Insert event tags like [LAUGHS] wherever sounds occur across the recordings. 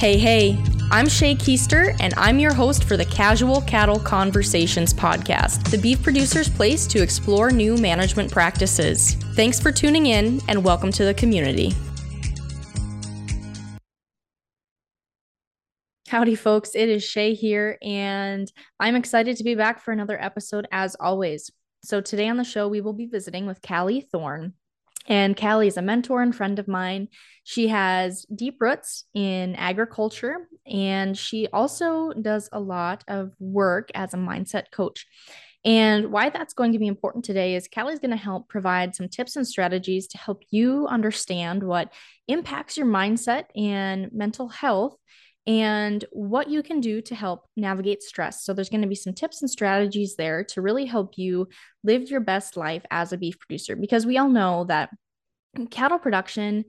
Hey, hey, I'm Shay Keister, and I'm your host for the Casual Cattle Conversations podcast, the beef producer's place to explore new management practices. Thanks for tuning in, and welcome to the community. Howdy, folks. It is Shay here, and I'm excited to be back for another episode as always. So, today on the show, we will be visiting with Calli Thorne. And Calli is a mentor and friend of mine. She has deep roots in agriculture, and she also does a lot of work as a mindset coach. And why that's going to be important today is Calli's going to help provide some tips and strategies to help you understand what impacts your mindset and mental health and what you can do to help navigate stress. So, there's going to be some tips and strategies there to really help you live your best life as a beef producer because we all know that cattle production,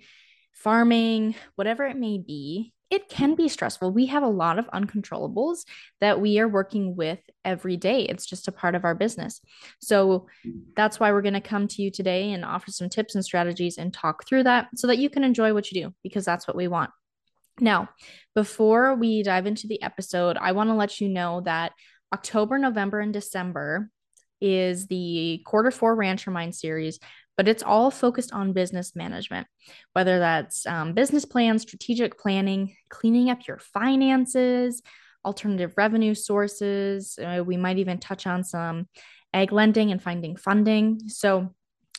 farming, whatever it may be, it can be stressful. We have a lot of uncontrollables that we are working with every day. It's just a part of our business. So mm-hmm. that's why we're going to come to you today and offer some tips and strategies and talk through that so that you can enjoy what you do because that's what we want. Now, before we dive into the episode, I want to let you know that October, November, and December is the quarter four Rancher Mind series, but it's all focused on business management, whether that's um, business plans, strategic planning, cleaning up your finances, alternative revenue sources. Uh, we might even touch on some ag lending and finding funding. So,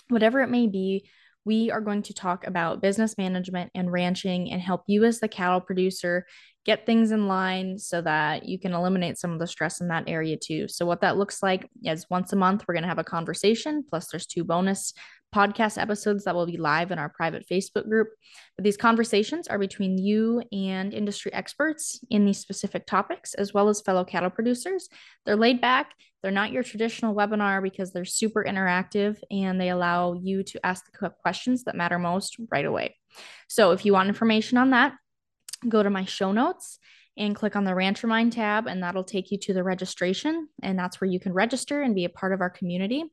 whatever it may be, we are going to talk about business management and ranching and help you as the cattle producer get things in line so that you can eliminate some of the stress in that area too. So, what that looks like is once a month, we're going to have a conversation, plus, there's two bonus podcast episodes that will be live in our private Facebook group. But these conversations are between you and industry experts in these specific topics, as well as fellow cattle producers. They're laid back, they're not your traditional webinar because they're super interactive and they allow you to ask the questions that matter most right away. So if you want information on that, go to my show notes and click on the Rancher Mind tab, and that'll take you to the registration. And that's where you can register and be a part of our community.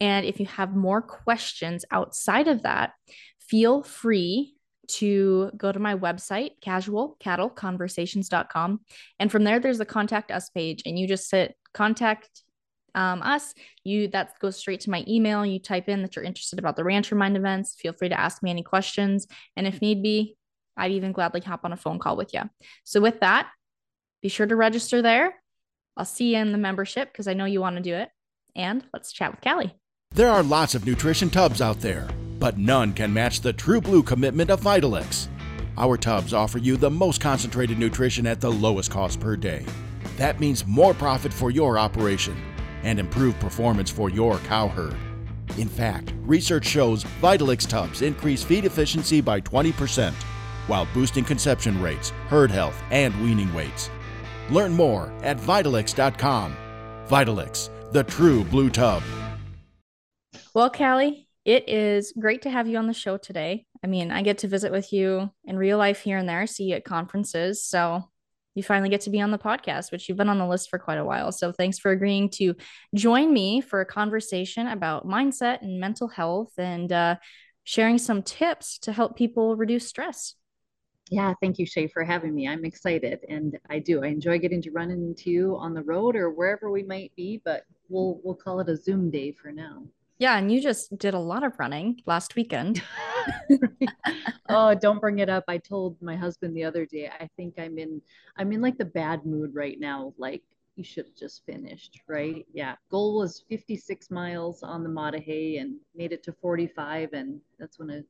And if you have more questions outside of that, feel free to go to my website, casualcattleconversations.com. And from there, there's the contact us page, and you just hit contact um, us. You that goes straight to my email. You type in that you're interested about the Rancher Mind events. Feel free to ask me any questions. And if need be, I'd even gladly hop on a phone call with you. So, with that, be sure to register there. I'll see you in the membership because I know you want to do it. And let's chat with Calli. There are lots of nutrition tubs out there, but none can match the true blue commitment of Vitalix. Our tubs offer you the most concentrated nutrition at the lowest cost per day. That means more profit for your operation and improved performance for your cow herd. In fact, research shows Vitalix tubs increase feed efficiency by 20% while boosting conception rates, herd health, and weaning weights. Learn more at Vitalix.com. Vitalix, the true blue tub. Well, Calli, it is great to have you on the show today. I mean, I get to visit with you in real life here and there, see you at conferences. So you finally get to be on the podcast, which you've been on the list for quite a while. So thanks for agreeing to join me for a conversation about mindset and mental health and uh, sharing some tips to help people reduce stress. Yeah, thank you, Shay, for having me. I'm excited, and I do. I enjoy getting to run into you on the road or wherever we might be, but we'll we'll call it a Zoom day for now. Yeah, and you just did a lot of running last weekend. [LAUGHS] [LAUGHS] oh, don't bring it up. I told my husband the other day. I think I'm in I'm in like the bad mood right now. Like you should have just finished, right? Yeah. Goal was 56 miles on the Hey and made it to 45, and that's when a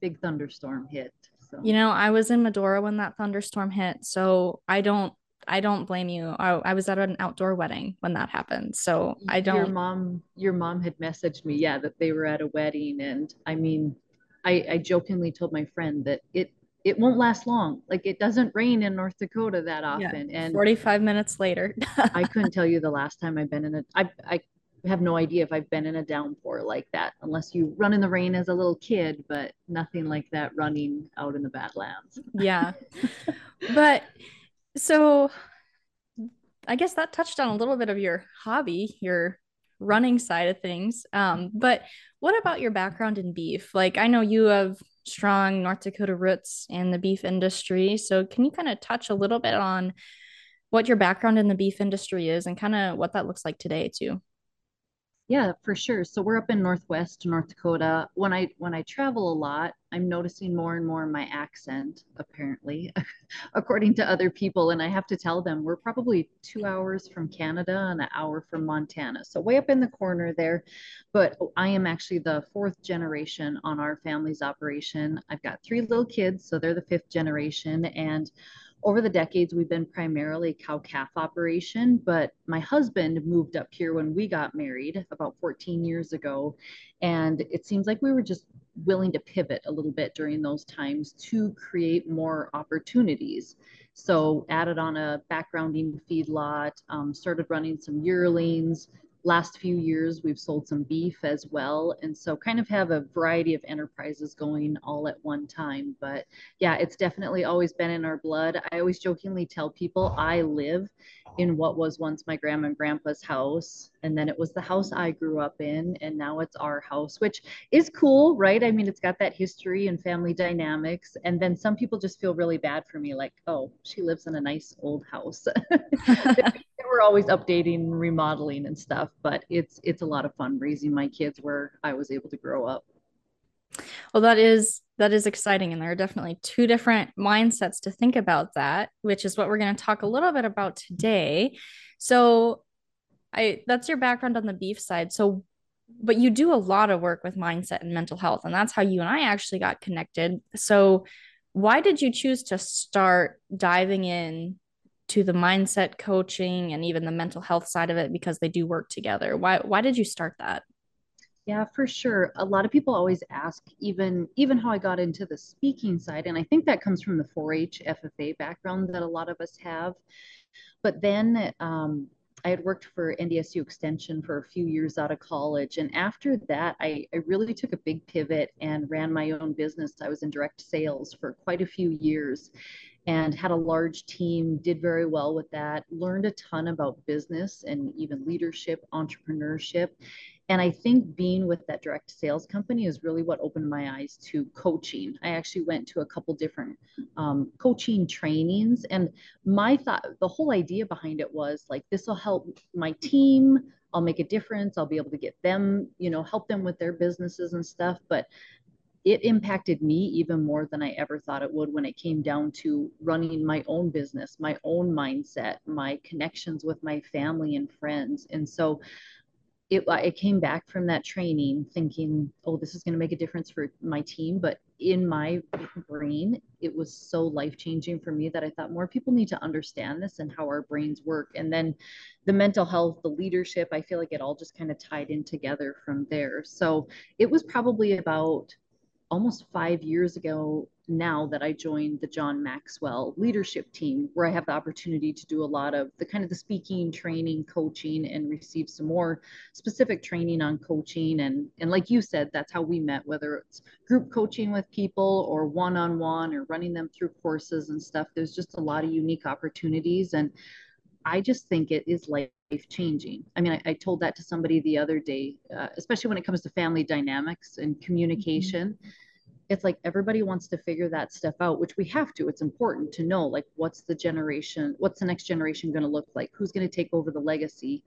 big thunderstorm hit. So. You know, I was in Medora when that thunderstorm hit, so I don't I don't blame you. I, I, was at an outdoor wedding when that happened. So I don't Your mom your mom had messaged me, yeah, that they were at a wedding and I mean, I, I jokingly told my friend that it it won't last long. Like it doesn't rain in North Dakota that often. Yeah, and 45 minutes later. I [LAUGHS] couldn't tell you the last time I've been in a I I have no idea if I've been in a downpour like that, unless you run in the rain as a little kid, but nothing like that running out in the Badlands. Yeah. [LAUGHS] but so I guess that touched on a little bit of your hobby, your running side of things. Um, but what about your background in beef? Like, I know you have strong North Dakota roots in the beef industry. So, can you kind of touch a little bit on what your background in the beef industry is and kind of what that looks like today, too? Yeah, for sure. So we're up in Northwest North Dakota. When I when I travel a lot, I'm noticing more and more my accent, apparently, [LAUGHS] according to other people. And I have to tell them we're probably two hours from Canada and an hour from Montana. So way up in the corner there. But I am actually the fourth generation on our family's operation. I've got three little kids, so they're the fifth generation. And over the decades, we've been primarily cow calf operation, but my husband moved up here when we got married about 14 years ago. And it seems like we were just willing to pivot a little bit during those times to create more opportunities. So added on a backgrounding feedlot, um, started running some yearlings, last few years we've sold some beef as well and so kind of have a variety of enterprises going all at one time but yeah it's definitely always been in our blood. I always jokingly tell people i live in what was once my grandma and grandpa's house and then it was the house i grew up in and now it's our house which is cool right? I mean it's got that history and family dynamics and then some people just feel really bad for me like oh she lives in a nice old house [LAUGHS] [LAUGHS] we're always updating remodeling and stuff but it's it's a lot of fun raising my kids where i was able to grow up. Well that is that is exciting and there are definitely two different mindsets to think about that which is what we're going to talk a little bit about today. So i that's your background on the beef side. So but you do a lot of work with mindset and mental health and that's how you and i actually got connected. So why did you choose to start diving in to the mindset coaching and even the mental health side of it because they do work together why why did you start that yeah, for sure. A lot of people always ask even even how I got into the speaking side and I think that comes from the 4-H FFA background that a lot of us have. But then um, I had worked for NDSU Extension for a few years out of college. And after that, I, I really took a big pivot and ran my own business. I was in direct sales for quite a few years and had a large team, did very well with that, learned a ton about business and even leadership, entrepreneurship. And I think being with that direct sales company is really what opened my eyes to coaching. I actually went to a couple different um, coaching trainings. And my thought, the whole idea behind it was like, this will help my team. I'll make a difference. I'll be able to get them, you know, help them with their businesses and stuff. But it impacted me even more than I ever thought it would when it came down to running my own business, my own mindset, my connections with my family and friends. And so it, it came back from that training thinking, oh, this is going to make a difference for my team. But in my brain, it was so life changing for me that I thought more people need to understand this and how our brains work. And then the mental health, the leadership, I feel like it all just kind of tied in together from there. So it was probably about almost five years ago now that I joined the John Maxwell leadership team, where I have the opportunity to do a lot of the kind of the speaking, training, coaching, and receive some more specific training on coaching. And and like you said, that's how we met, whether it's group coaching with people or one-on-one or running them through courses and stuff. There's just a lot of unique opportunities. And I just think it is life changing. I mean, I, I, told that to somebody the other day, uh, especially when it comes to family dynamics and communication. Mm-hmm it's like everybody wants to figure that stuff out which we have to. It's important to know like what's the generation what's the next generation going to look like? Who's going to take over the legacy?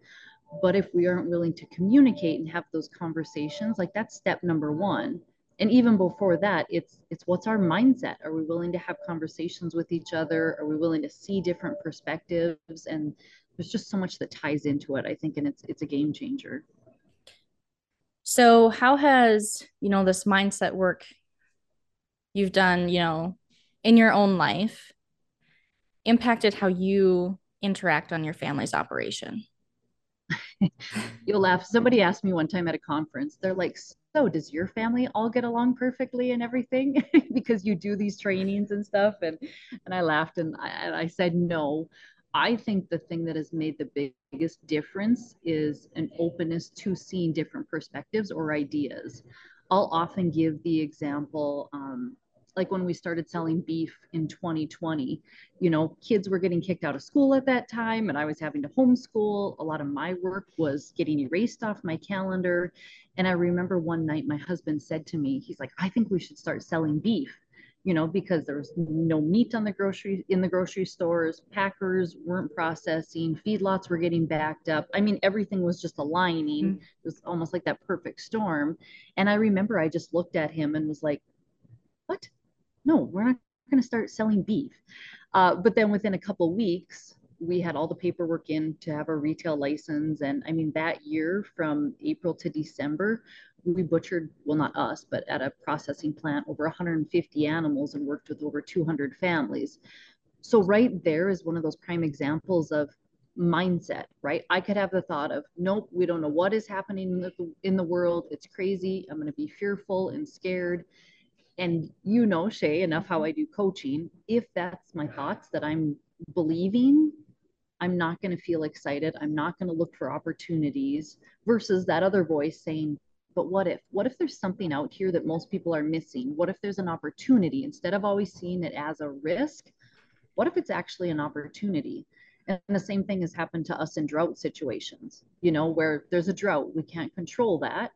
But if we aren't willing to communicate and have those conversations like that's step number one and even before that it's it's what's our mindset are we willing to have conversations with each other are we willing to see different perspectives and there's just so much that ties into it i think and it's it's a game changer so how has you know this mindset work you've done, you know, in your own life impacted how you interact on your family's operation? [LAUGHS] You'll laugh. Somebody asked me one time at a conference, they're like, So, does your family all get along perfectly and everything? [LAUGHS] because you do these trainings and stuff. And, and I laughed and I, and I said, No. I think the thing that has made the biggest difference is an openness to seeing different perspectives or ideas. I'll often give the example um, like when we started selling beef in 2020 you know kids were getting kicked out of school at that time and i was having to homeschool. A lot of my work was getting erased off my calendar. And i remember one night my husband said to me he's like i think we should start selling beef you know because there was no meat on the grocery in the grocery stores. Packers weren't processing. Feedlots were getting backed up. I mean everything was just aligning. Mm-hmm. it was almost like that perfect storm. And i remember i just looked at him and was like what no, we're not going to start selling beef. Uh, but then within a couple weeks, we had all the paperwork in to have a retail license. And I mean, that year from April to December, we butchered, well, not us, but at a processing plant, over 150 animals and worked with over 200 families. So, right there is one of those prime examples of mindset, right? I could have the thought of, nope, we don't know what is happening in the, in the world. It's crazy. I'm going to be fearful and scared and you know shay enough how i do coaching. If that's my thoughts that i'm believing i'm not going to feel excited. I'm not going to look for opportunities versus that other voice saying but what if? What if there's something out here that most people are missing? What if there's an opportunity? Instead of always seeing it as a risk what if it's actually an opportunity? And the same thing has happened to us in drought situations you know where there's a drought. We can't control that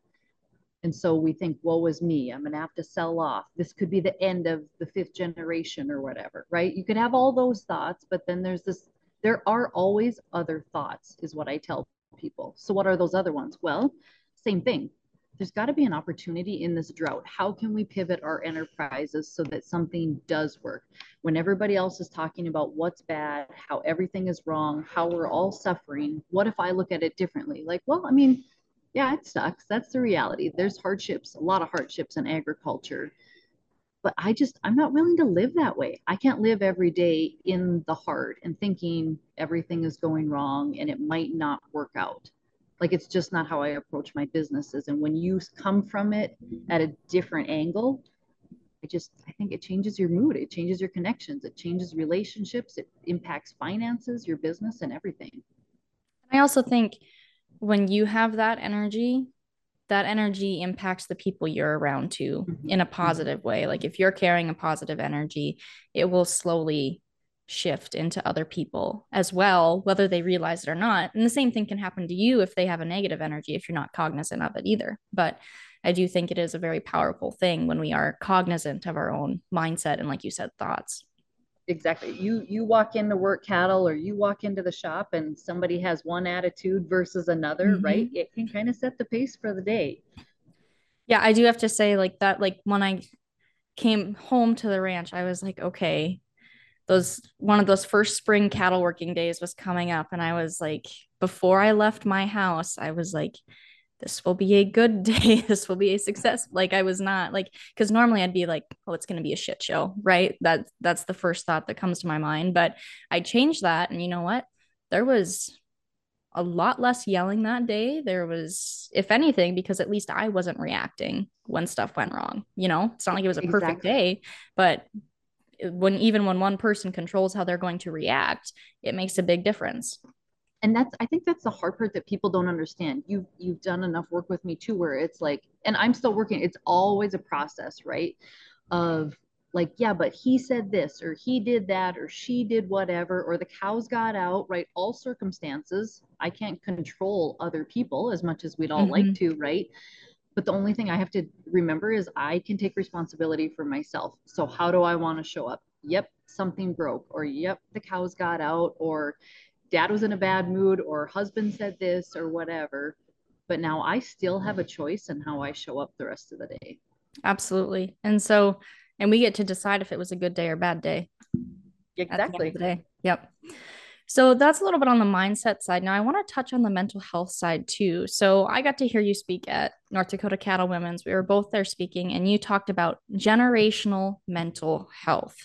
and so we think, woe is me, I'm going to have to sell off. This could be the end of the fifth generation or whatever, right? You could have all those thoughts, but then there's this, there are always other thoughts, is what I tell people. So, what are those other ones? Well, same thing. There's got to be an opportunity in this drought. How can we pivot our enterprises so that something does work? When everybody else is talking about what's bad, how everything is wrong, how we're all suffering, what if I look at it differently? Like, well, I mean, yeah, it sucks. That's the reality. There's hardships, a lot of hardships in agriculture. But I just, I'm not willing to live that way. I can't live every day in the heart and thinking everything is going wrong and it might not work out. Like it's just not how I approach my businesses. And when you come from it at a different angle, I just, I think it changes your mood. It changes your connections. It changes relationships. It impacts finances, your business, and everything. I also think when you have that energy, that energy impacts the people you're around too mm-hmm. in a positive way. Like if you're carrying a positive energy, it will slowly shift into other people as well, whether they realize it or not. And the same thing can happen to you if they have a negative energy, if you're not cognizant of it either. But I do think it is a very powerful thing when we are cognizant of our own mindset and, like you said, thoughts exactly. You you walk into work cattle or you walk into the shop and somebody has one attitude versus another mm-hmm. right? It can kind of set the pace for the day. Yeah i do have to say like that like when i came home to the ranch i was like okay those one of those first spring cattle working days was coming up. And i was like before i left my house i was like this will be a good [LAUGHS] day. this will be a success. Like I was not like because normally I'd be like, oh, it's gonna be a shit show, right? That that's the first thought that comes to my mind. But I changed that, and you know what? There was a lot less yelling that day. There was, if anything, because at least I wasn't reacting when stuff went wrong. You know, it's not like it was a perfect day, but when even when one person controls how they're going to react, it makes a big difference and that's i think that's the hard part that people don't understand. You've you've done enough work with me too where it's like and i'm still working it's always a process right? Of like yeah but he said this or he did that or she did whatever or the cows got out right? All circumstances. I can't control other people as much as we'd all mm-hmm. like to right? But the only thing i have to remember is i can take responsibility for myself. So how do i want to show up? Yep something broke or yep the cows got out or dad was in a bad mood or husband said this or whatever but now i still have a choice in how i show up the rest of the day. Absolutely. And so and we get to decide if it was a good day or bad day. Exactly. day. Yep. So that's a little bit on the mindset side. Now i want to touch on the mental health side too. So i got to hear you speak at north dakota cattle women's. We were both there speaking and you talked about generational mental health.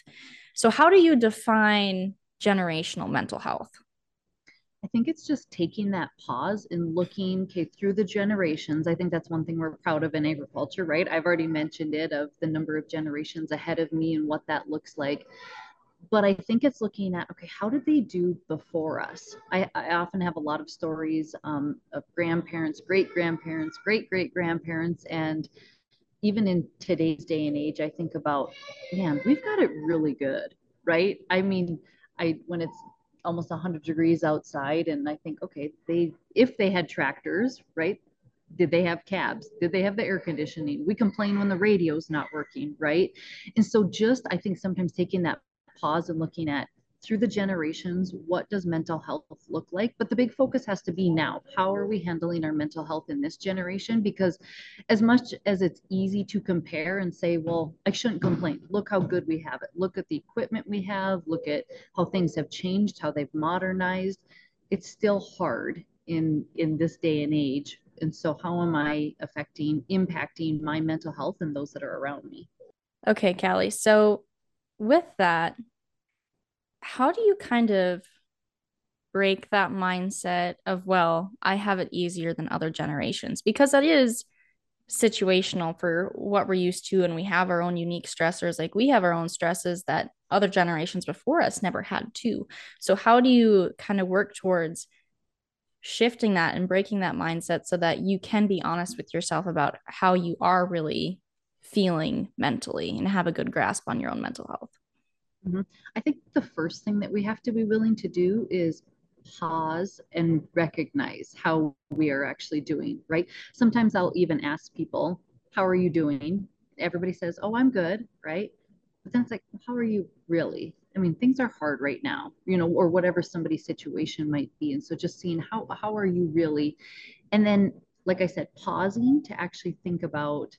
So how do you define generational mental health I think it's just taking that pause and looking okay, through the generations. I think that's one thing we're proud of in agriculture, right? I've already mentioned it of the number of generations ahead of me and what that looks like. But I think it's looking at okay, how did they do before us? I, I often have a lot of stories um, of grandparents, great grandparents, great great grandparents, and even in today's day and age, I think about, man, we've got it really good, right? I mean, I when it's almost 100 degrees outside and I think, okay, they if they had tractors, right? Did they have cabs? Did they have the air conditioning? We complain when the radio's not working, right? And so just I think sometimes taking that pause and looking at through the generations, what does mental health look like? But the big focus has to be now. How are we handling our mental health in this generation? Because as much as it's easy to compare and say, well, I shouldn't complain. Look how good we have it. Look at the equipment we have. Look at how things have changed, how they've modernized. It's still hard in in this day and age. And so how am I affecting, impacting my mental health and those that are around me? Okay, Calli. So with that, how do you kind of break that mindset of, well, I have it easier than other generations? Because that is situational for what we're used to, and we have our own unique stressors. Like we have our own stresses that other generations before us never had too. So, how do you kind of work towards shifting that and breaking that mindset so that you can be honest with yourself about how you are really feeling mentally and have a good grasp on your own mental health? Mm-hmm. I think the first thing that we have to be willing to do is pause and recognize how we are actually doing, right? Sometimes I'll even ask people, How are you doing? Everybody says, Oh, I'm good, right? But then it's like, How are you really? I mean, things are hard right now, you know, or whatever somebody's situation might be. And so just seeing how, how are you really? And then, like I said, pausing to actually think about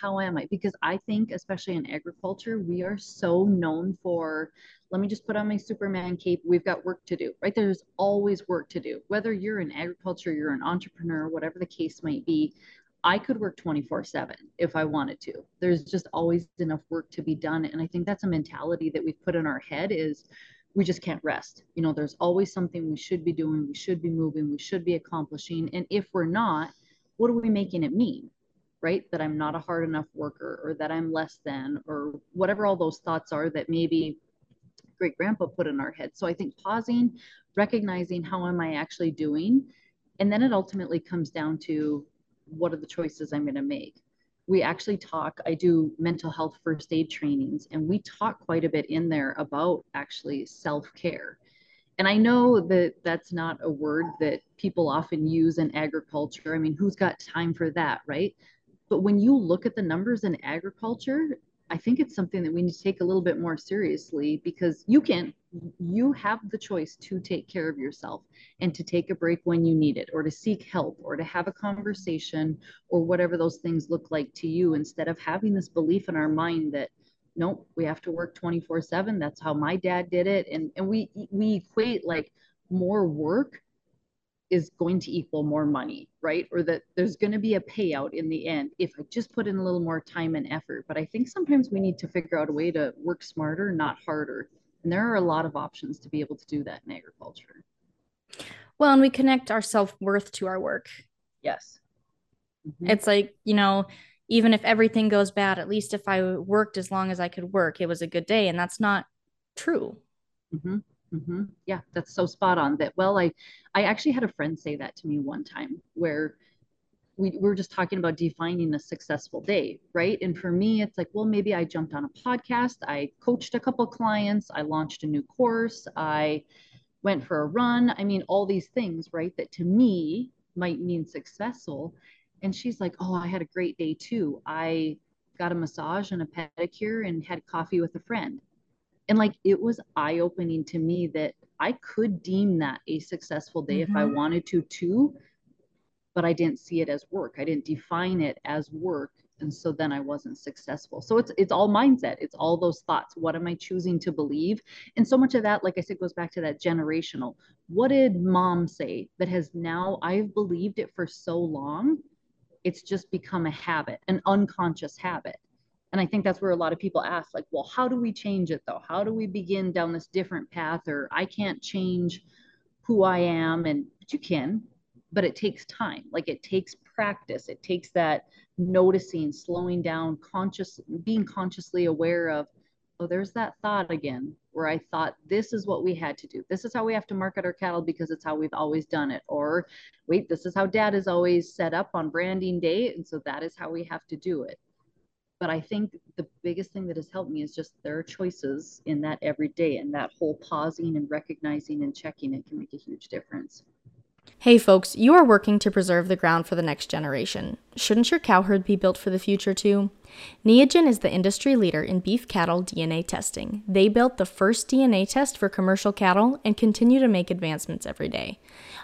how am I? Because I think, especially in agriculture, we are so known for, let me just put on my Superman cape. We've got work to do, right? There's always work to do. Whether you're in agriculture, you're an entrepreneur, whatever the case might be, I could work 24 7 if I wanted to. There's just always enough work to be done. And I think that's a mentality that we've put in our head is we just can't rest. You know, there's always something we should be doing, we should be moving, we should be accomplishing. And if we're not, what are we making it mean? Right? That I'm not a hard enough worker or that I'm less than or whatever all those thoughts are that maybe great grandpa put in our head. So I think pausing, recognizing how am I actually doing? And then it ultimately comes down to what are the choices I'm going to make? We actually talk, I do mental health first aid trainings, and we talk quite a bit in there about actually self care. And I know that that's not a word that people often use in agriculture. I mean, who's got time for that, right? But when you look at the numbers in agriculture, I think it's something that we need to take a little bit more seriously because you can, you have the choice to take care of yourself and to take a break when you need it, or to seek help, or to have a conversation, or whatever those things look like to you, instead of having this belief in our mind that, nope, we have to work 24 7. That's how my dad did it. And, and we, we equate like more work is going to equal more money, right? Or that there's going to be a payout in the end if I just put in a little more time and effort. But I think sometimes we need to figure out a way to work smarter, not harder. And there are a lot of options to be able to do that in agriculture. Well, and we connect our self worth to our work. Yes. Mm-hmm. It's like, you know, even if everything goes bad, at least if I worked as long as I could work, it was a good day. And that's not true. Mm-hmm. Mm-hmm. Yeah, that's so spot on. That well, I I actually had a friend say that to me one time where we, we were just talking about defining a successful day, right? And for me, it's like, well, maybe I jumped on a podcast, I coached a couple clients, I launched a new course, I went for a run. I mean, all these things, right? That to me might mean successful. And she's like, oh, I had a great day too. I got a massage and a pedicure and had coffee with a friend and like it was eye opening to me that I could deem that a successful day mm-hmm. if I mm-hmm. wanted to too, but I didn't see it as work. I didn't define it as work. And so then I wasn't successful. So it's it's all mindset. It's all those thoughts. What am I choosing to believe? And so much of that, like I said, goes back to that generational. What did mom say that has now I've believed it for so long? It's just become a habit, an unconscious habit and i think that's where a lot of people ask like well how do we change it though how do we begin down this different path or i can't change who i am and but you can but it takes time like it takes practice it takes that noticing slowing down conscious being consciously aware of oh, there's that thought again where I thought this is what we had to do. This is how we have to market our cattle because it's how we've always done it. Or wait, this is how dad is always set up on branding day. And so that is how we have to do it. But I think the biggest thing that has helped me is just there are choices in that every day and that whole pausing and recognizing and checking it can make a huge difference. Hey folks, you are working to preserve the ground for the next generation. Shouldn't your cow herd be built for the future too? Neogen is the industry leader in beef cattle DNA testing. They built the first DNA test for commercial cattle and continue to make advancements every day.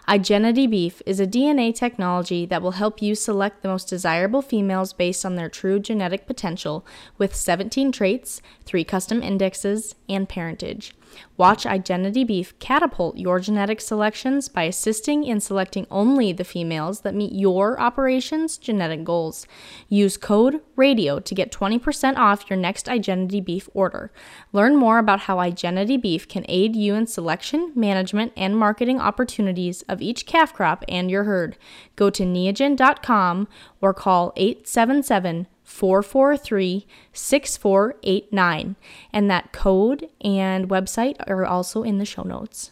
Igenity Beef is a DNA technology that will help you select the most desirable females based on their true genetic potential with 17 traits, 3 custom indexes, and parentage. Watch Igenity Beef catapult your genetic selections by assisting in selecting only the females that meet your operation's genetic goals. Use code RADIO to get 20% off your next Igenity Beef order. Learn more about how Igenity Beef can aid you in selection, management, and marketing opportunities of each calf crop and your herd. Go to neogen.com or call 877 443 6489. And that code and website are also in the show notes.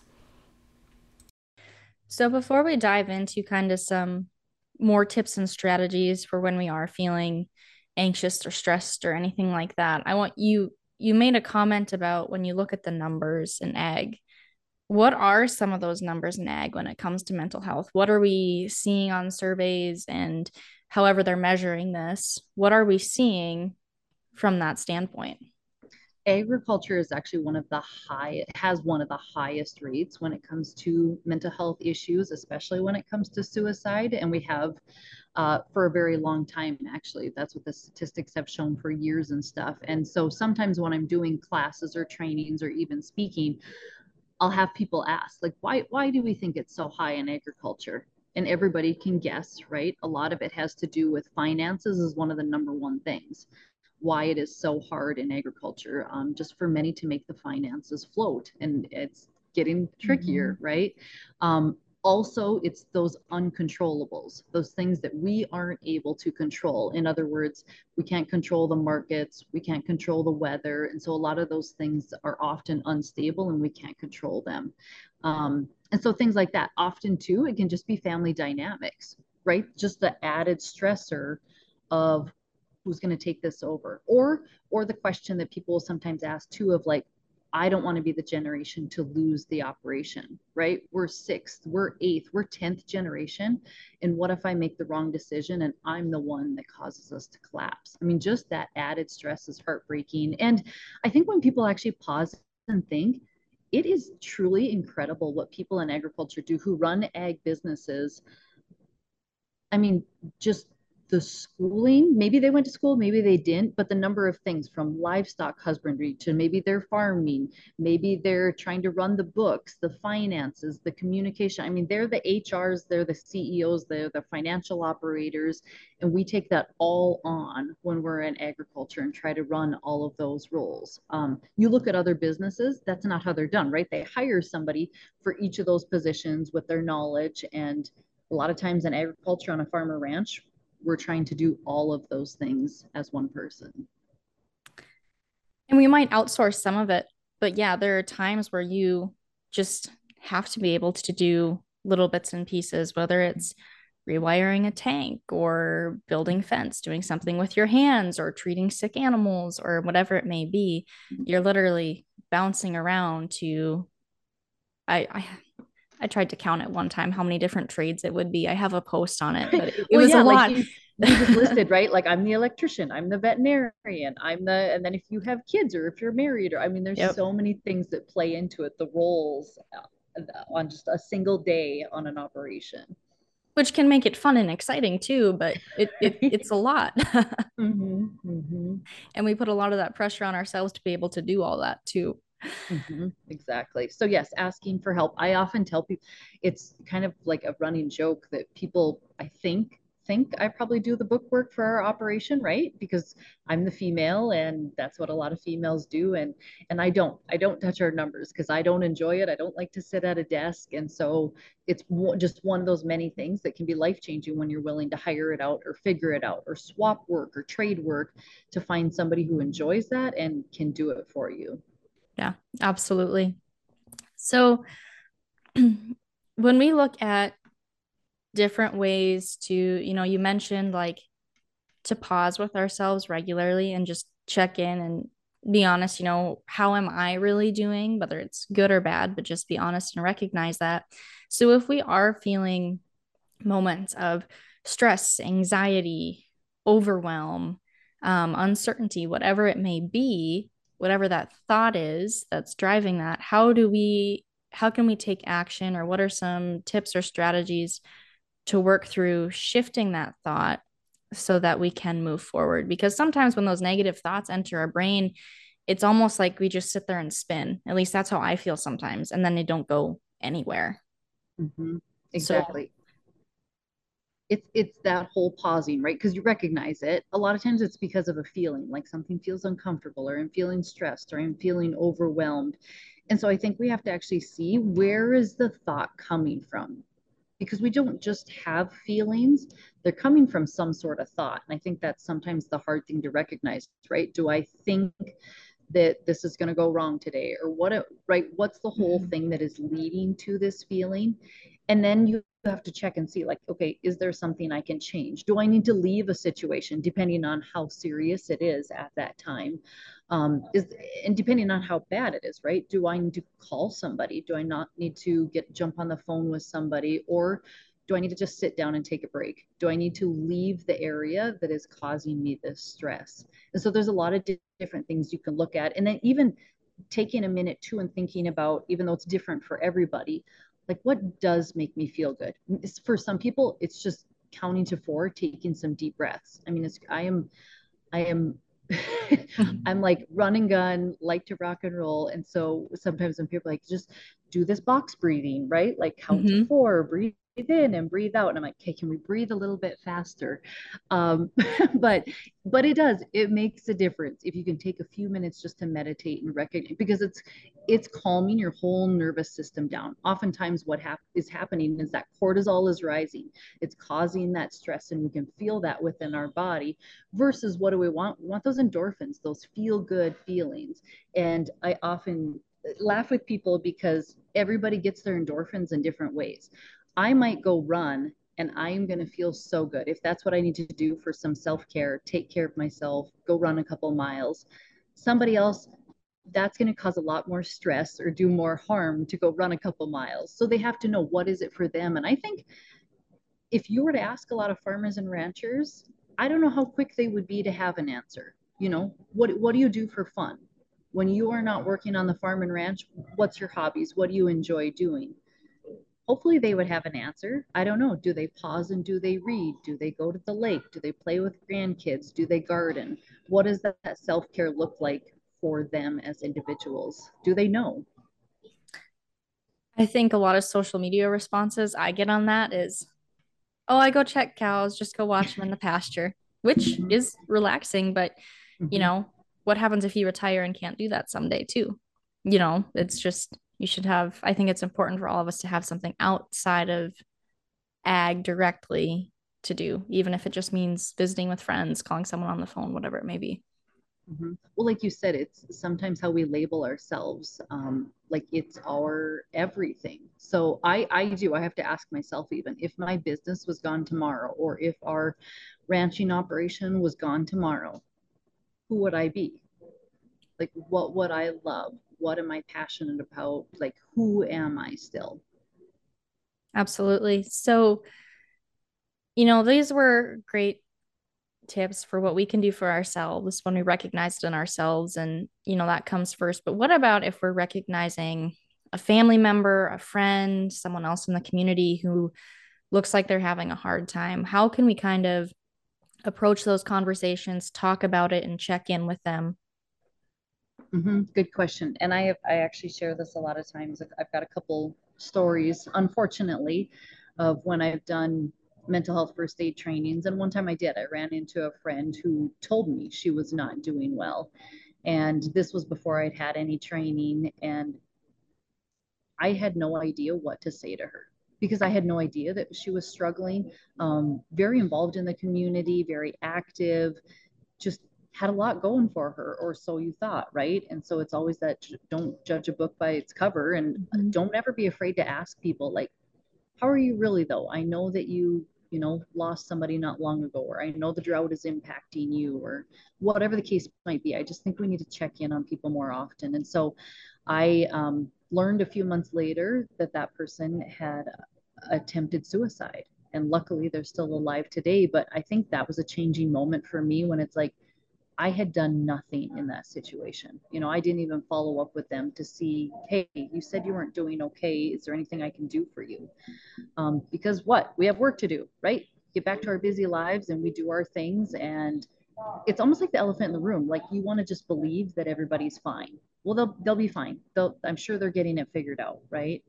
So, before we dive into kind of some more tips and strategies for when we are feeling anxious or stressed or anything like that, I want you, you made a comment about when you look at the numbers in ag. What are some of those numbers in ag when it comes to mental health? What are we seeing on surveys and however they're measuring this, what are we seeing from that standpoint? Agriculture is actually one of the high, has one of the highest rates when it comes to mental health issues, especially when it comes to suicide. And we have uh, for a very long time, actually. That's what the statistics have shown for years and stuff. And so sometimes when I'm doing classes or trainings or even speaking, I'll have people ask, like, why, why do we think it's so high in agriculture? And everybody can guess, right? A lot of it has to do with finances is one of the number one things why it is so hard in agriculture um, just for many to make the finances float and it's getting trickier mm-hmm. right um, also it's those uncontrollables those things that we aren't able to control in other words we can't control the markets we can't control the weather and so a lot of those things are often unstable and we can't control them um, and so things like that often too it can just be family dynamics right just the added stressor of who's going to take this over or or the question that people sometimes ask too of like I don't want to be the generation to lose the operation, right? We're sixth, we're eighth, we're 10th generation. And what if I make the wrong decision and I'm the one that causes us to collapse? I mean, just that added stress is heartbreaking. And I think when people actually pause and think, it is truly incredible what people in agriculture do who run ag businesses. I mean, just the schooling, maybe they went to school, maybe they didn't, but the number of things from livestock husbandry to maybe they're farming, maybe they're trying to run the books, the finances, the communication. I mean, they're the HRs, they're the CEOs, they're the financial operators, and we take that all on when we're in agriculture and try to run all of those roles. Um, you look at other businesses, that's not how they're done, right? They hire somebody for each of those positions with their knowledge and a lot of times in agriculture on a farmer ranch we're trying to do all of those things as one person. And we might outsource some of it, but yeah, there are times where you just have to be able to do little bits and pieces, whether it's rewiring a tank or building fence, doing something with your hands or treating sick animals or whatever it may be. Mm-hmm. You're literally bouncing around to I I I tried to count at one time how many different trades it would be. I have a post on it, but it, [LAUGHS] well, was yeah, a lot. Like you, you just listed, right? Like I'm the electrician, I'm the veterinarian, I'm the, and then if you have kids or if you're married, or I mean, there's yep. so many things that play into it. The roles uh, on just a single day on an operation which can make it fun and exciting too but it, [LAUGHS] it it's a lot [LAUGHS] mm-hmm, mm-hmm. and we put a lot of that pressure on ourselves to be able to do all that too Mm-hmm, [LAUGHS] exactly. So yes, asking for help. I often tell people it's kind of like a running joke that people I think think I probably do the book work for our operation, right? Because I'm the female and that's what a lot of females do. And and I don't. I don't touch our numbers because I don't enjoy it. I don't like to sit at a desk. And so it's just one of those many things that can be life changing when you're willing to hire it out or figure it out or swap work or trade work to find somebody who enjoys that and can do it for you. Yeah, absolutely. So [CLEARS THROAT] when we look at different ways to, you know, you mentioned like to pause with ourselves regularly and just check in and be honest, you know, how am I really doing, whether it's good or bad, but just be honest and recognize that. So if we are feeling moments of stress, anxiety, overwhelm, um, uncertainty, whatever it may be, whatever that thought is that's driving that, how do we, how can we take action or what are some tips or strategies to work through shifting that thought so that we can move forward. Because sometimes when those negative thoughts enter our brain, it's almost like we just sit there and spin. At least that's how I feel sometimes. And then they don't go anywhere. Mm-hmm. Exactly. So, it's it's that whole pausing, right? Because you recognize it. A lot of times it's because of a feeling, like something feels uncomfortable, or I'm feeling stressed, or I'm feeling overwhelmed. And so I think we have to actually see where is the thought coming from because we don't just have feelings they're coming from some sort of thought and i think that's sometimes the hard thing to recognize right do i think that this is going to go wrong today or what right what's the whole mm-hmm. thing that is leading to this feeling and then you have to check and see like okay is there something i can change? Do i need to leave a situation depending on how serious it is at that time? Um, is and depending on how bad it is right? Do i need to call somebody? Do i not need to get jump on the phone with somebody? Or do i need to just sit down and take a break? Do i need to leave the area that is causing me this stress? And so there's a lot of di- different things you can look at. And then even taking a minute too and thinking about even though it's different for everybody like what does make me feel good it's, for some people it's just counting to four taking some deep breaths i mean it's i am i am [LAUGHS] I'm like run and gun, like to rock and roll. And so sometimes when people like just do this box breathing, right? Like count mm-hmm. to four, breathe in and breathe out. And i'm like okay can we breathe a little bit faster? Um, [LAUGHS] but but it does it makes a difference if you can take a few minutes just to meditate and recognize because it's it's calming your whole nervous system down. Oftentimes what hap- is happening is that cortisol is rising. It's causing that stress and we can feel that within our body versus what do we want? We want those endorphins those feel good feelings. And i often laugh with people because everybody gets their endorphins in different ways I might go run and I'm going to feel so good. If that's what I need to do for some self care, take care of myself, go run a couple miles. Somebody else, that's going to cause a lot more stress or do more harm to go run a couple miles. So they have to know what is it for them. And I think if you were to ask a lot of farmers and ranchers, I don't know how quick they would be to have an answer. You know, what what do you do for fun? When you are not working on the farm and ranch, what's your hobbies? What do you enjoy doing? Hopefully they would have an answer. I don't know. Do they pause and do they read? Do they go to the lake? Do they play with grandkids? Do they garden? What does that self care look like for them as individuals? Do they know? I think a lot of social media responses I get on that is, oh, I go check cows, just go watch them in the pasture, which mm-hmm. is relaxing. But, mm-hmm. you know, what happens if you retire and can't do that someday, too? You know, it's just you should have i think it's important for all of us to have something outside of ag directly to do even if it just means visiting with friends calling someone on the phone whatever it may be. Mm-hmm. well like you said it's sometimes how we label ourselves um, like it's our everything. So i i do i have to ask myself even if my business was gone tomorrow or if our ranching operation was gone tomorrow who would i be? Like what would i love what am I passionate about? Like, who am I still? Absolutely. So, you know, these were great tips for what we can do for ourselves when we recognize it in ourselves. And, you know, that comes first. But what about if we're recognizing a family member, a friend, someone else in the community who looks like they're having a hard time? How can we kind of approach those conversations, talk about it, and check in with them Mm-hmm. Good question. And I have, I actually share this a lot of times. I've got a couple stories, unfortunately, of when I've done mental health first aid trainings. And one time I did, I ran into a friend who told me she was not doing well. And this was before I'd had any training. And I had no idea what to say to her because I had no idea that she was struggling. Um, very involved in the community, very active, just had a lot going for her, or so you thought, right? And so it's always that don't judge a book by its cover and mm-hmm. don't ever be afraid to ask people, like, how are you really though? I know that you you know, lost somebody not long ago, or I know the drought is impacting you, or whatever the case might be. I just think we need to check in on people more often. And so I um, learned a few months later that that person had attempted suicide. And luckily, they're still alive today. But I think that was a changing moment for me when it's like, I had done nothing in that situation. You know, I didn't even follow up with them to see, hey, you said you weren't doing okay. Is there anything I can do for you? Um, because what? We have work to do, right? Get back to our busy lives and we do our things. And it's almost like the elephant in the room. Like you want to just believe that everybody's fine. Well, they'll they'll be fine. They'll I'm sure they're getting it figured out, right?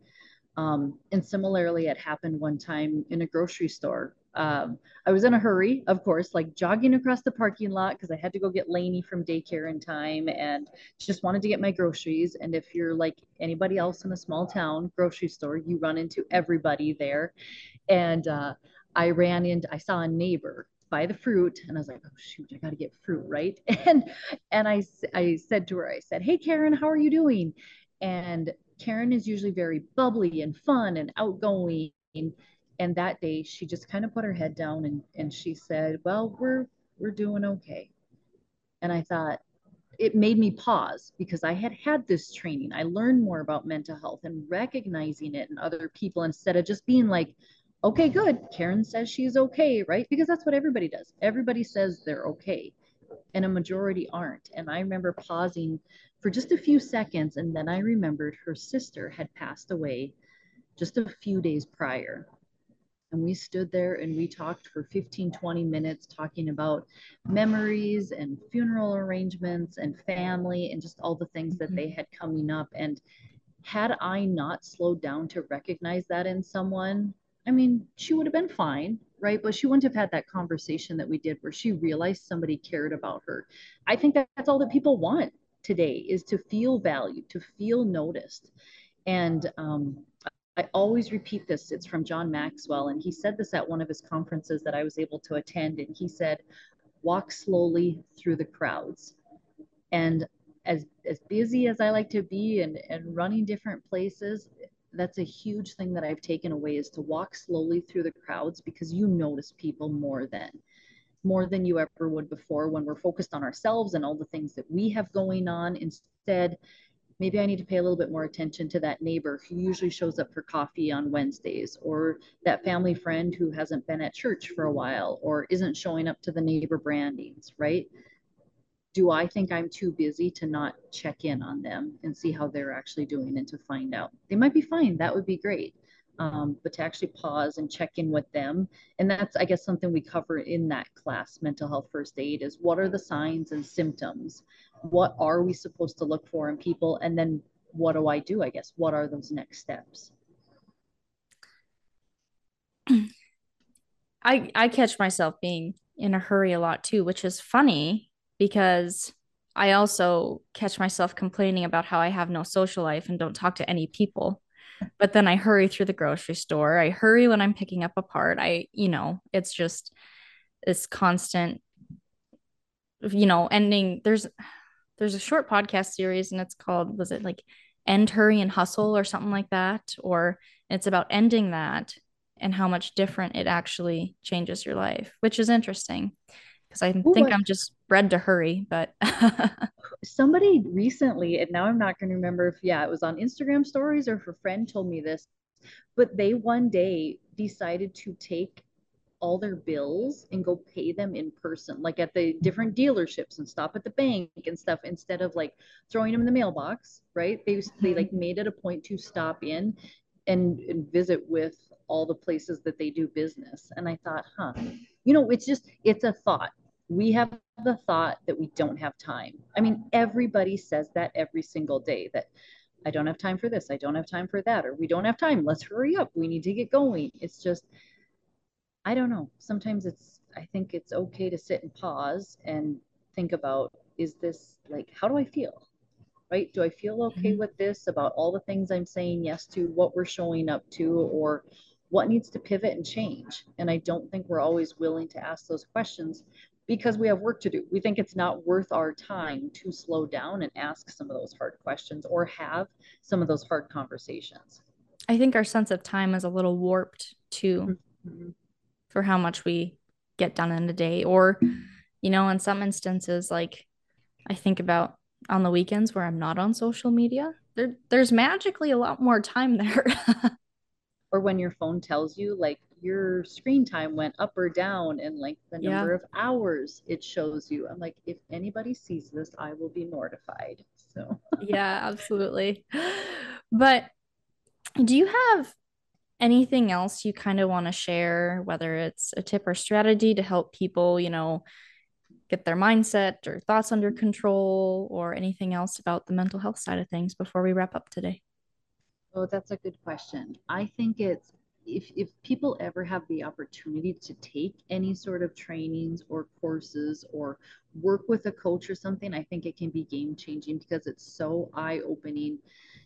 Um, and similarly, it happened one time in a grocery store um, I was in a hurry, of course, like jogging across the parking lot because I had to go get Lainey from daycare in time and just wanted to get my groceries. And if you're like anybody else in a small town grocery store, you run into everybody there. And uh, I ran into, I saw a neighbor buy the fruit and I was like, oh shoot, I got to get fruit, right? [LAUGHS] And and I I said to her, I said, hey Karen, how are you doing? And Karen is usually very bubbly and fun and outgoing and that day she just kind of put her head down and, and she said well we're we're doing okay. And i thought it made me pause because i had had this training. I learned more about mental health and recognizing it in other people instead of just being like okay good karen says she's okay right? Because that's what everybody does. Everybody says they're okay and a majority aren't. And i remember pausing for just a few seconds and then i remembered her sister had passed away just a few days prior and we stood there and we talked for 15 20 minutes talking about memories and funeral arrangements and family and just all the things that they mm-hmm. had coming up. And had i not slowed down to recognize that in someone i mean she would have been fine right? But she wouldn't have had that conversation that we did where she realized somebody cared about her. I think that that's all that people want today is to feel valued to feel noticed. And um, I always repeat this. It's from John Maxwell, and he said this at one of his conferences that I was able to attend. And he said, "Walk slowly through the crowds." And as as busy as I like to be and and running different places, that's a huge thing that I've taken away is to walk slowly through the crowds because you notice people more than more than you ever would before when we're focused on ourselves and all the things that we have going on. Instead, maybe I need to pay a little bit more attention to that neighbor who usually shows up for coffee on Wednesdays, or that family friend who hasn't been at church for a while, or isn't showing up to the neighbor brandings, right? Do I think I'm too busy to not check in on them and see how they're actually doing and to find out? They might be fine. That would be great. Um, but to actually pause and check in with them. And that's, I guess, something we cover in that class, mental health first aid, is what are the signs and symptoms what are we supposed to look for in people? And then what do i do i guess? What are those next steps? [CLEARS THROAT] I i catch myself being in a hurry a lot too which is funny because i also catch myself complaining about how i have no social life and don't talk to any people. But then i hurry through the grocery store. I hurry when i'm picking up a part. I you know it's just this constant you know ending. There's there's a short podcast series and it's called was it like end hurry and hustle or something like that? Or it's about ending that and how much different it actually changes your life which is interesting because i Ooh, think I- i'm just bred to hurry but [LAUGHS] somebody recently and now i'm not going to remember if yeah it was on instagram stories or if a friend told me this but they one day decided to take all their bills and go pay them in person, like at the different dealerships and stop at the bank and stuff instead of like throwing them in the mailbox, right? They they mm-hmm. like made it a point to stop in and, and visit with all the places that they do business. And I thought, huh, you know, it's just it's a thought. We have the thought that we don't have time. I mean, everybody says that every single day that I don't have time for this, I don't have time for that, or we don't have time, let's hurry up, we need to get going. It's just I don't know. Sometimes it's, I think it's okay to sit and pause and think about is this like, how do I feel? Right? Do I feel okay mm-hmm. with this about all the things I'm saying yes to, what we're showing up to, or what needs to pivot and change? And I don't think we're always willing to ask those questions because we have work to do. We think it's not worth our time to slow down and ask some of those hard questions or have some of those hard conversations. I think our sense of time is a little warped too mm-hmm. For how much we get done in a day. Or, you know, in some instances, like I think about on the weekends where I'm not on social media, there there's magically a lot more time [LAUGHS] there. or when your phone tells you like your screen time went up or down and like the number yeah. of hours it shows you. I'm like, if anybody sees this, I will be mortified. So yeah, absolutely. But do you have anything else you kind of want to share, whether it's a tip or strategy to help people, you know, get their mindset or thoughts under control or anything else about the mental health side of things before we wrap up today? Oh, that's a good question. I think it's if, if people ever have the opportunity to take any sort of trainings or courses or work with a coach or something, I think it can be game changing because it's so eye opening.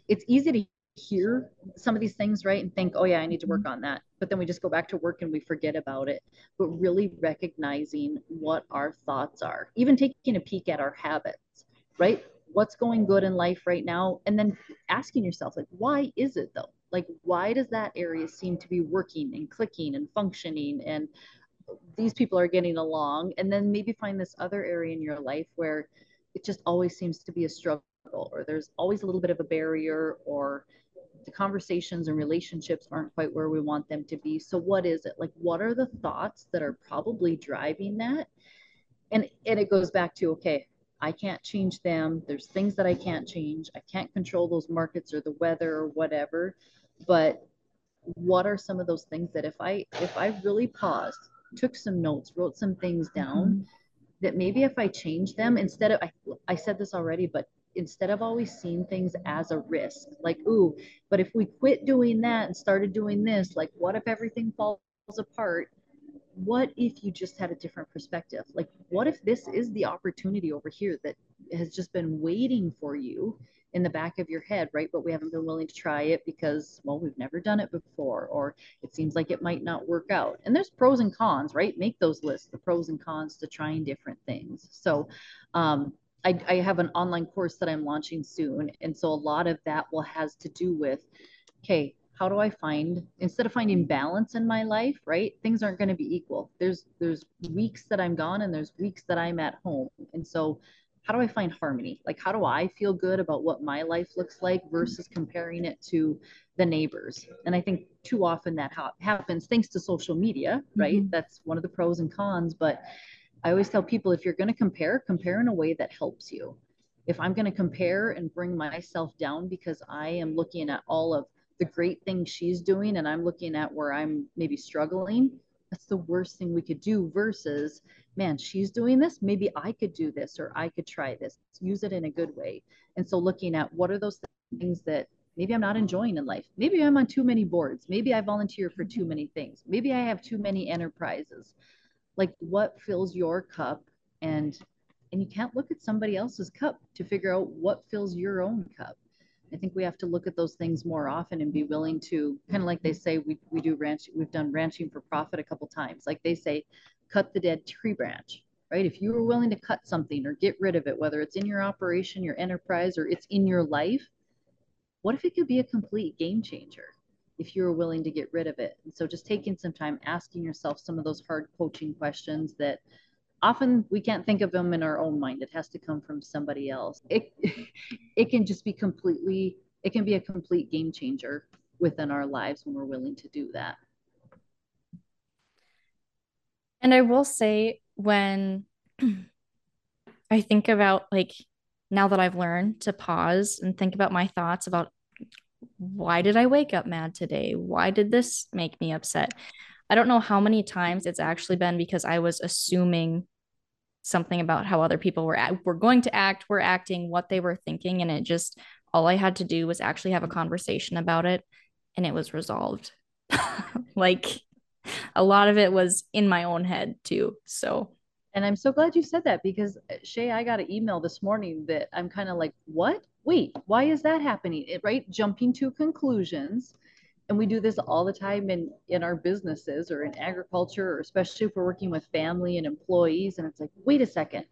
It's easy to hear some of these things, right? And think, oh, yeah, I need to work mm-hmm. on that. But then we just go back to work and we forget about it. But really recognizing what our thoughts are, even taking a peek at our habits, right? What's going good in life right now? And then asking yourself, like, why is it though? Like, why does that area seem to be working and clicking and functioning? And these people are getting along. And then maybe find this other area in your life where it just always seems to be a struggle or there's always a little bit of a barrier or the conversations and relationships aren't quite where we want them to be. So what is it? Like what are the thoughts that are probably driving that? And and it goes back to okay, I can't change them. There's things that I can't change. I can't control those markets or the weather or whatever. But what are some of those things that if I if I really paused, took some notes, wrote some things down, mm-hmm. that maybe if I change them instead of I, I said this already, but instead of always seeing things as a risk, like, ooh, but if we quit doing that and started doing this, like, what if everything falls apart? What if you just had a different perspective? Like, what if this is the opportunity over here that has just been waiting for you in the back of your head, right? But we haven't been willing to try it because, well, we've never done it before, or it seems like it might not work out. And there's pros and cons, right? Make those lists, the pros and cons to trying different things. So, um, I, I have an online course that I'm launching soon. And so a lot of that will has to do with, okay, how do I find instead of finding balance in my life, right? Things aren't going to be equal. There's there's weeks that I'm gone and there's weeks that I'm at home. And so how do I find harmony? Like how do I feel good about what my life looks like versus comparing it to the neighbors? And I think too often that ha- happens thanks to social media, right? Mm-hmm. That's one of the pros and cons, but I always tell people if you're going to compare, compare in a way that helps you. If I'm going to compare and bring myself down because I am looking at all of the great things she's doing and I'm looking at where I'm maybe struggling, that's the worst thing we could do versus, man, she's doing this. Maybe I could do this or I could try this. Use it in a good way. And so looking at what are those things that maybe I'm not enjoying in life. Maybe I'm on too many boards. Maybe I volunteer for too many things. Maybe I have too many enterprises like what fills your cup? And and you can't look at somebody else's cup to figure out what fills your own cup. I think we have to look at those things more often and be willing to kind of like they say we, we do ranch we've done ranching for profit a couple times. Like they say cut the dead tree branch right? If you were willing to cut something or get rid of it whether it's in your operation your enterprise or it's in your life what if it could be a complete game changer if you're willing to get rid of it. And so just taking some time asking yourself some of those hard coaching questions that often we can't think of them in our own mind. It has to come from somebody else. It [LAUGHS] it can just be completely it can be a complete game changer within our lives when we're willing to do that. And I will say when [CLEARS THROAT] I think about like now that I've learned to pause and think about my thoughts about why did I wake up mad today? Why did this make me upset? I don't know how many times it's actually been because I was assuming something about how other people were at, were going to act, were acting, what they were thinking, and it just all I had to do was actually have a conversation about it, and it was resolved. [LAUGHS] like a lot of it was in my own head too. So and I'm so glad you said that because uh, Shay, I got an email this morning that I'm kind of like, what? Wait, why is that happening? It, right? Jumping to conclusions. And we do this all the time in, in our businesses or in agriculture, or especially if we're working with family and employees. And it's like, wait a second.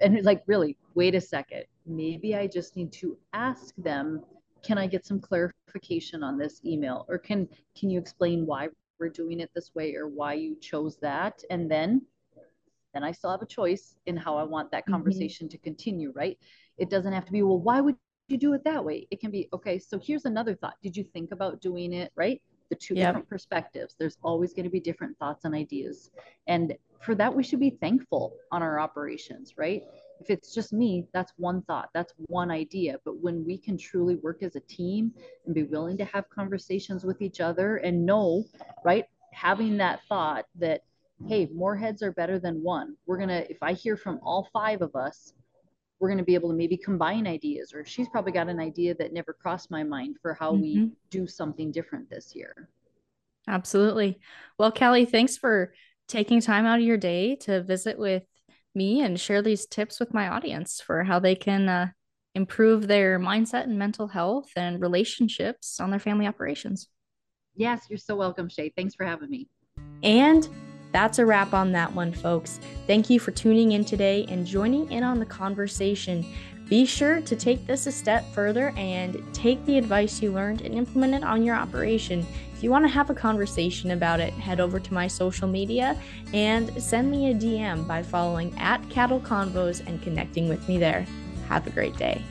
And it's like, really, wait a second. Maybe I just need to ask them, can I get some clarification on this email? Or can can you explain why we're doing it this way or why you chose that? And then then I still have a choice in how I want that mm-hmm. conversation mm-hmm. to continue, right? It doesn't have to be, well, why would you do it that way? It can be, okay, so here's another thought. Did you think about doing it, right? The two yep. different perspectives. There's always going to be different thoughts and ideas. And for that, we should be thankful on our operations, right? If it's just me, that's one thought, that's one idea. But when we can truly work as a team and be willing to have conversations with each other and know, right, having that thought that hey, more heads are better than one. We're going to, if I hear from all five of us, we're going to be able to maybe combine ideas, or she's probably got an idea that never crossed my mind for how mm-hmm. we do something different this year. Absolutely. Well, Calli, thanks for taking time out of your day to visit with me and share these tips with my audience for how they can uh, improve their mindset and mental health and relationships on their family operations. Yes, you're so welcome, Shay. Thanks for having me. And that's a wrap on that one, folks. Thank you for tuning in today and joining in on the conversation. Be sure to take this a step further and take the advice you learned and implement it on your operation. If you want to have a conversation about it, head over to my social media and send me a DM by following at Cattle Convos and connecting with me there. Have a great day.